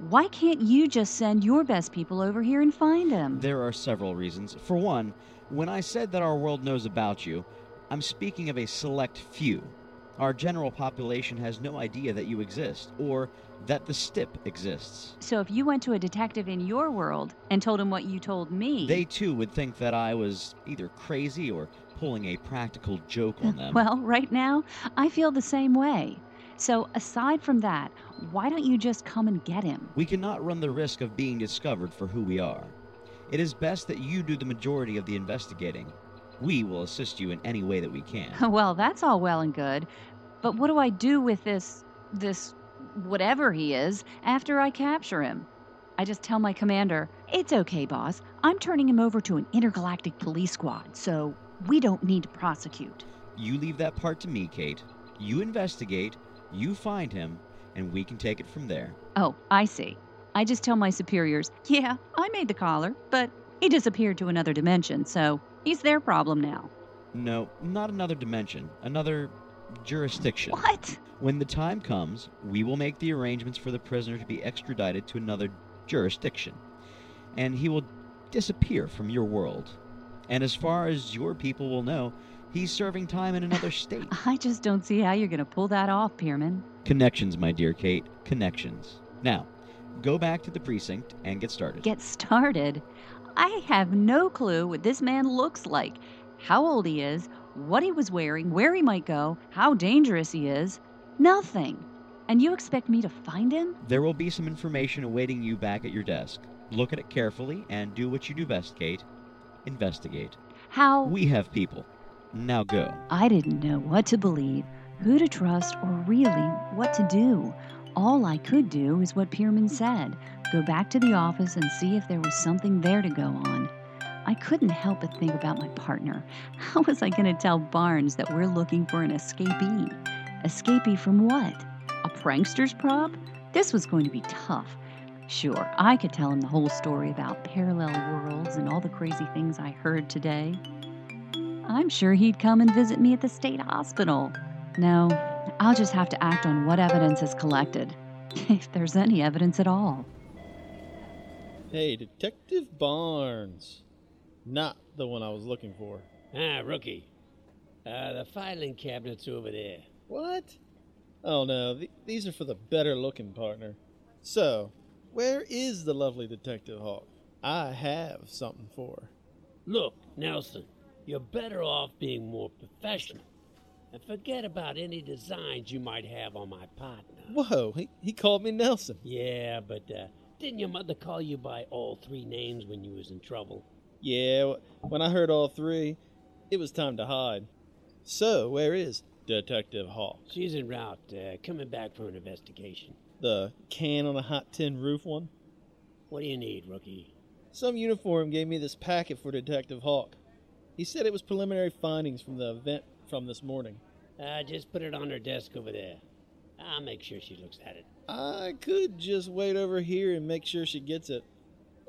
why can't you just send your best people over here and find him? There are several reasons. For one, when I said that our world knows about you, I'm speaking of a select few. Our general population has no idea that you exist, or that the STIP exists. So if you went to a detective in your world and told him what you told me, They too would think that I was either crazy or pulling a practical joke on them. well, right now, I feel the same way. So aside from that, why don't you just come and get him? We cannot run the risk of being discovered for who we are. It is best that you do the majority of the investigating. We will assist you in any way that we can. well, that's all well and good, but what do I do with this this whatever he is after I capture him? I just tell my commander, "It's okay, boss. I'm turning him over to an intergalactic police squad, so we don't need to prosecute." You leave that part to me, Kate. You investigate, you find him, and we can take it from there. Oh, I see. I just tell my superiors, "Yeah, I made the collar, but he disappeared to another dimension, so he's their problem now." No, not another dimension, another jurisdiction. What? When the time comes, we will make the arrangements for the prisoner to be extradited to another jurisdiction, and he will disappear from your world. And as far as your people will know, he's serving time in another state. I just don't see how you're going to pull that off, Pierman. Connections, my dear Kate, connections. Now, go back to the precinct and get started. Get started. I have no clue what this man looks like, how old he is, what he was wearing, where he might go, how dangerous he is. Nothing. And you expect me to find him? There will be some information awaiting you back at your desk. Look at it carefully and do what you do best, Kate. Investigate. How? We have people. Now go. I didn't know what to believe, who to trust, or really what to do. All I could do is what Pierman said go back to the office and see if there was something there to go on. I couldn't help but think about my partner. How was I going to tell Barnes that we're looking for an escapee? Escapee from what? A prankster's prop? This was going to be tough. Sure, I could tell him the whole story about parallel worlds and all the crazy things I heard today. I'm sure he'd come and visit me at the state hospital. No, I'll just have to act on what evidence is collected, if there's any evidence at all. Hey, Detective Barnes. Not the one I was looking for. Ah, rookie. Uh, the filing cabinet's over there. What? Oh no, th- these are for the better looking partner. So, where is the lovely Detective Hawk? I have something for her. Look, Nelson, you're better off being more professional. And forget about any designs you might have on my partner. Whoa, he, he called me Nelson. Yeah, but uh, didn't your mother call you by all three names when you was in trouble? Yeah, when I heard all three, it was time to hide. So, where is Detective Hawk? She's en route, uh, coming back for an investigation. The can on a hot tin roof one? What do you need, rookie? Some uniform gave me this packet for Detective Hawk. He said it was preliminary findings from the event from this morning. Uh, just put it on her desk over there. I'll make sure she looks at it. I could just wait over here and make sure she gets it.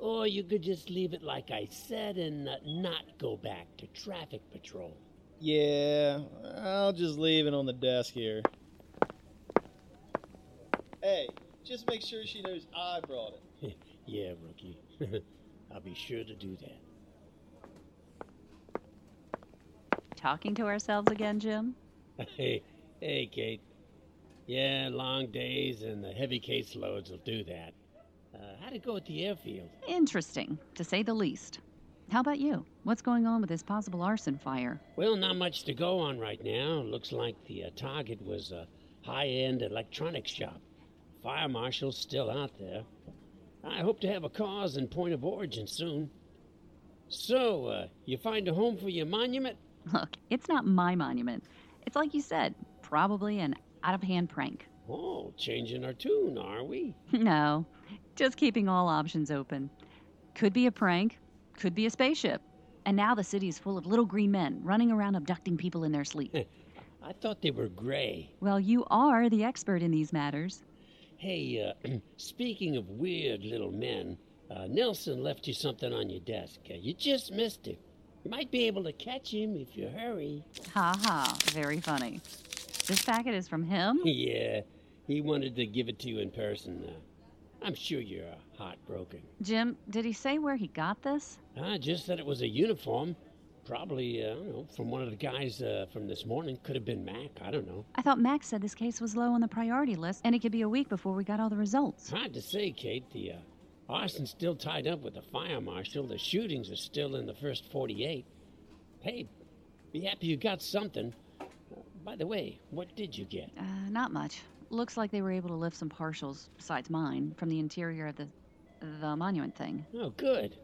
Or you could just leave it like I said and uh, not go back to traffic patrol. Yeah, I'll just leave it on the desk here. Hey, just make sure she knows I brought it. yeah, rookie. I'll be sure to do that. Talking to ourselves again, Jim? Hey, hey, Kate. Yeah, long days and the heavy caseloads will do that. Uh, go at the airfield? Interesting, to say the least. How about you? What's going on with this possible arson fire? Well, not much to go on right now. Looks like the uh, target was a high-end electronics shop. Fire marshal's still out there. I hope to have a cause and point of origin soon. So, uh, you find a home for your monument? Look, it's not my monument. It's like you said, probably an out of hand prank. Oh, changing our tune, are we? no, just keeping all options open. Could be a prank, could be a spaceship. And now the city is full of little green men running around abducting people in their sleep. I thought they were gray. well, you are the expert in these matters. Hey, uh, speaking of weird little men, uh, Nelson left you something on your desk. Uh, you just missed it. You might be able to catch him if you hurry. Ha ha, very funny. This packet is from him? yeah, he wanted to give it to you in person. Uh, I'm sure you're uh, heartbroken. Jim, did he say where he got this? Ah, just that it was a uniform. Probably, uh, I don't know, from one of the guys uh, from this morning. Could have been Mac. I don't know. I thought Mac said this case was low on the priority list and it could be a week before we got all the results. Hard to say, Kate. The uh, arson's still tied up with the fire marshal. The shootings are still in the first 48. Hey, be happy you got something. Uh, by the way, what did you get? Uh, not much. Looks like they were able to lift some partials, besides mine, from the interior of the the monument thing. Oh, good.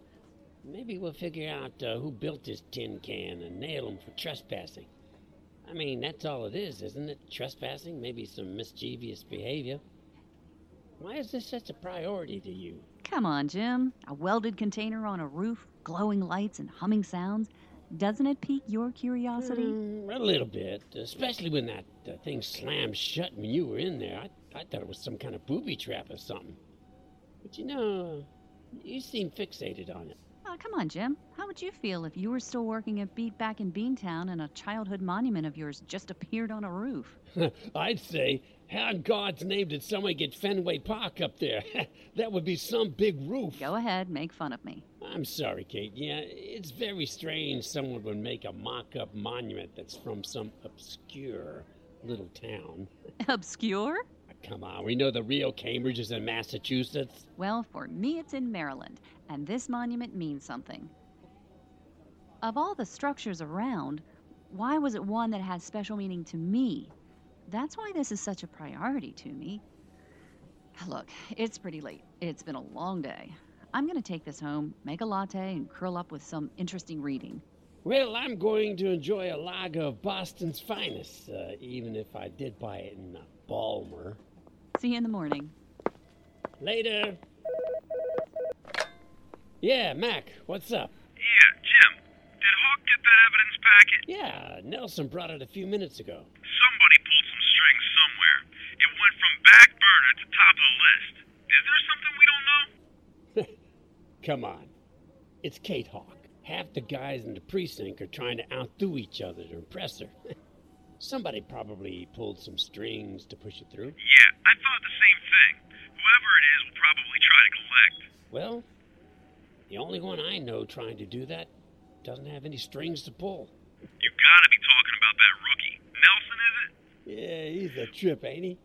Maybe we'll figure out uh, who built this tin can and nail him for trespassing. I mean, that's all it is, isn't it? Trespassing, maybe some mischievous behavior. Why is this such a priority to you? Come on, Jim. A welded container on a roof, glowing lights and humming sounds. Doesn't it pique your curiosity? Mm, a little bit, especially when that uh, thing slammed shut when you were in there. I, I thought it was some kind of booby trap or something. But you know, you seem fixated on it. Oh, come on, Jim. How would you feel if you were still working at Beat back in Beantown and a childhood monument of yours just appeared on a roof? I'd say, how in God's name did someone get Fenway Park up there? that would be some big roof. Go ahead, make fun of me. I'm sorry, Kate. Yeah, it's very strange someone would make a mock up monument that's from some obscure little town. Obscure? Come on, we know the real Cambridge is in Massachusetts. Well, for me, it's in Maryland, and this monument means something. Of all the structures around, why was it one that had special meaning to me? That's why this is such a priority to me. Look, it's pretty late. It's been a long day. I'm going to take this home, make a latte, and curl up with some interesting reading. Well, I'm going to enjoy a lager of Boston's finest, uh, even if I did buy it in uh, Balmer. See you in the morning. Later. Yeah, Mac, what's up? Yeah, Jim. Did Hawk get that evidence packet? Yeah, Nelson brought it a few minutes ago. Somebody pulled some strings somewhere. It went from back burner to top of the list. Is there something we don't know? Come on. It's Kate Hawk. Half the guys in the precinct are trying to outdo each other to impress her. Somebody probably pulled some strings to push it through. Yeah, I thought the same thing. Whoever it is will probably try to collect. Well, the only one I know trying to do that doesn't have any strings to pull. You gotta be talking about that rookie. Nelson, is it? Yeah, he's a trip, ain't he?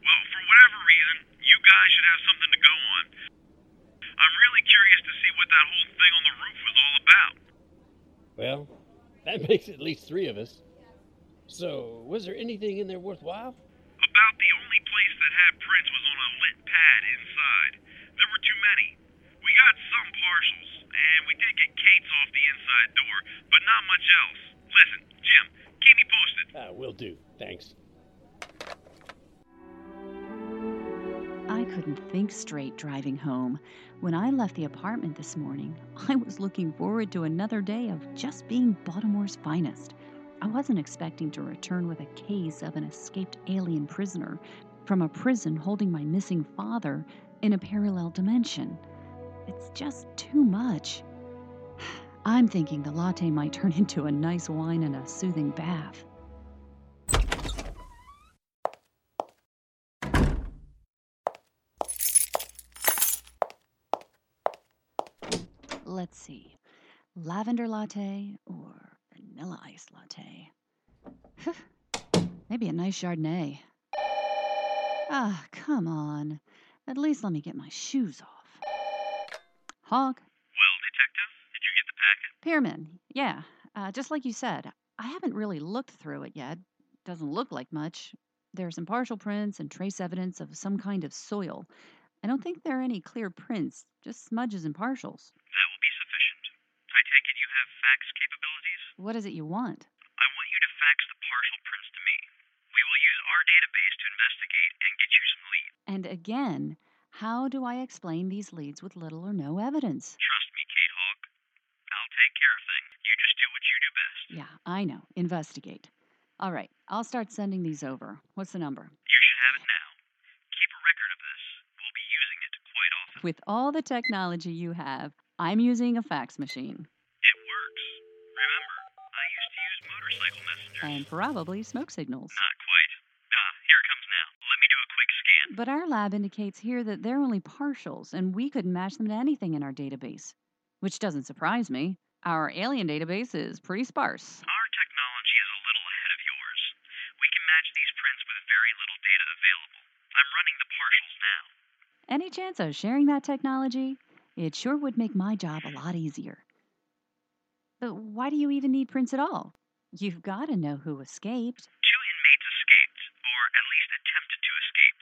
Well, for whatever reason, you guys should have something to go on. I'm really curious to see what that whole thing on the roof was all about. Well, that makes at least three of us. So, was there anything in there worthwhile? About the only place that had prints was on a lit pad inside. There were too many. We got some partials, and we did get Kate's off the inside door, but not much else. Listen, Jim, keep me posted. Ah, will do. Thanks. I couldn't think straight driving home. When I left the apartment this morning, I was looking forward to another day of just being Baltimore's finest. I wasn't expecting to return with a case of an escaped alien prisoner from a prison holding my missing father in a parallel dimension. It's just too much. I'm thinking the latte might turn into a nice wine and a soothing bath. Let's see. Lavender latte or vanilla ice latte? Maybe a nice Chardonnay. Ah, come on. At least let me get my shoes off. Hawk, Well, Detective, did you get the packet? Pierman, yeah, uh, just like you said, I haven't really looked through it yet. Doesn't look like much. There are some partial prints and trace evidence of some kind of soil. I don't think there are any clear prints, just smudges and partials. That will be sufficient. I take it you have fax capabilities? What is it you want? I want you to fax the partial prints to me. We will use our database to investigate and get you some leads. And again, how do I explain these leads with little or no evidence? Trust me, Kate Hawk. I'll take care of things. You just do what you do best. Yeah, I know. Investigate. All right, I'll start sending these over. What's the number? You should have it now. Keep a record of this. We'll be using it quite often. With all the technology you have, I'm using a fax machine. And probably smoke signals. Not quite. Ah, here it comes now. Let me do a quick scan. But our lab indicates here that they're only partials, and we couldn't match them to anything in our database. Which doesn't surprise me. Our alien database is pretty sparse. Our technology is a little ahead of yours. We can match these prints with very little data available. I'm running the partials now. Any chance of sharing that technology? It sure would make my job a lot easier. But why do you even need prints at all? You've got to know who escaped. Two inmates escaped, or at least attempted to escape.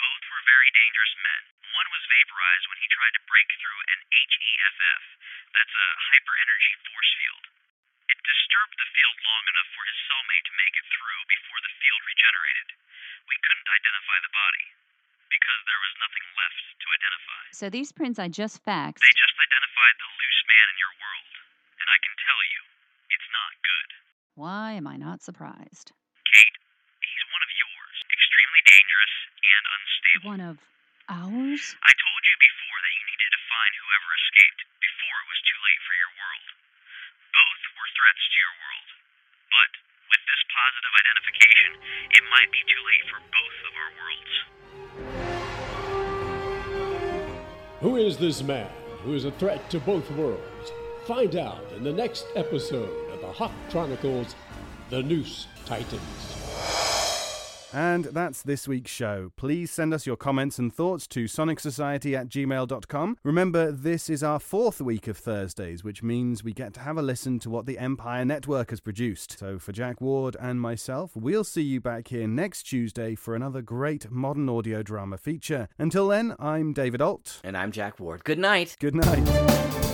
Both were very dangerous men. One was vaporized when he tried to break through an HEFF. That's a hyper energy force field. It disturbed the field long enough for his cellmate to make it through before the field regenerated. We couldn't identify the body because there was nothing left to identify. So these prints I just faxed. They just identified the loose man in your world, and I can tell you, it's not good. Why am I not surprised? Kate, he's one of yours, extremely dangerous and unstable. One of ours? I told you before that you needed to find whoever escaped before it was too late for your world. Both were threats to your world. But with this positive identification, it might be too late for both of our worlds. Who is this man who is a threat to both worlds? Find out in the next episode of the Hawk Chronicles The Noose Titans. And that's this week's show. Please send us your comments and thoughts to sonicsociety at gmail.com. Remember, this is our fourth week of Thursdays, which means we get to have a listen to what the Empire Network has produced. So for Jack Ward and myself, we'll see you back here next Tuesday for another great modern audio drama feature. Until then, I'm David Alt. And I'm Jack Ward. Good night. Good night.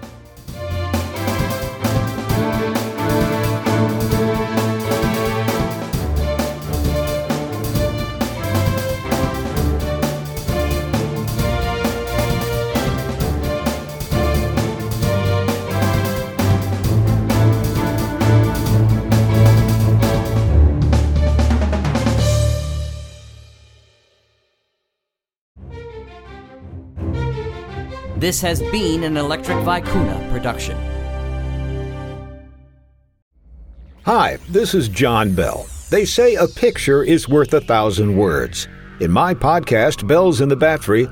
This has been an Electric Vicuna production. Hi, this is John Bell. They say a picture is worth a thousand words. In my podcast, Bells in the Batfry,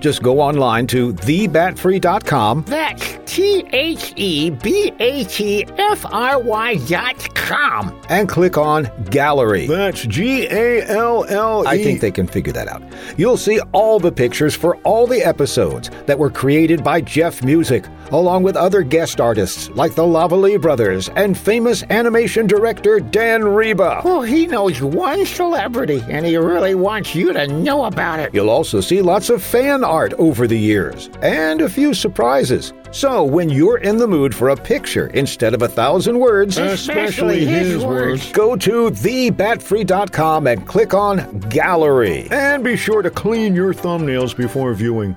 Just go online to thebatfry.com. That's T H E B A T F R Y dot com. And click on Gallery. That's G A L L E. I think they can figure that out. You'll see all the pictures for all the episodes that were created by Jeff Music, along with other guest artists like the Lavalley brothers and famous animation director Dan Riba. Well, he knows one celebrity, and he really wants you to know about it. You'll also see lots of fan art over the years and a few surprises. So, when you're in the mood for a picture instead of a thousand words, especially his words, go to thebatfry.com and click on Gallery. And be sure to clean your thumbnails before viewing.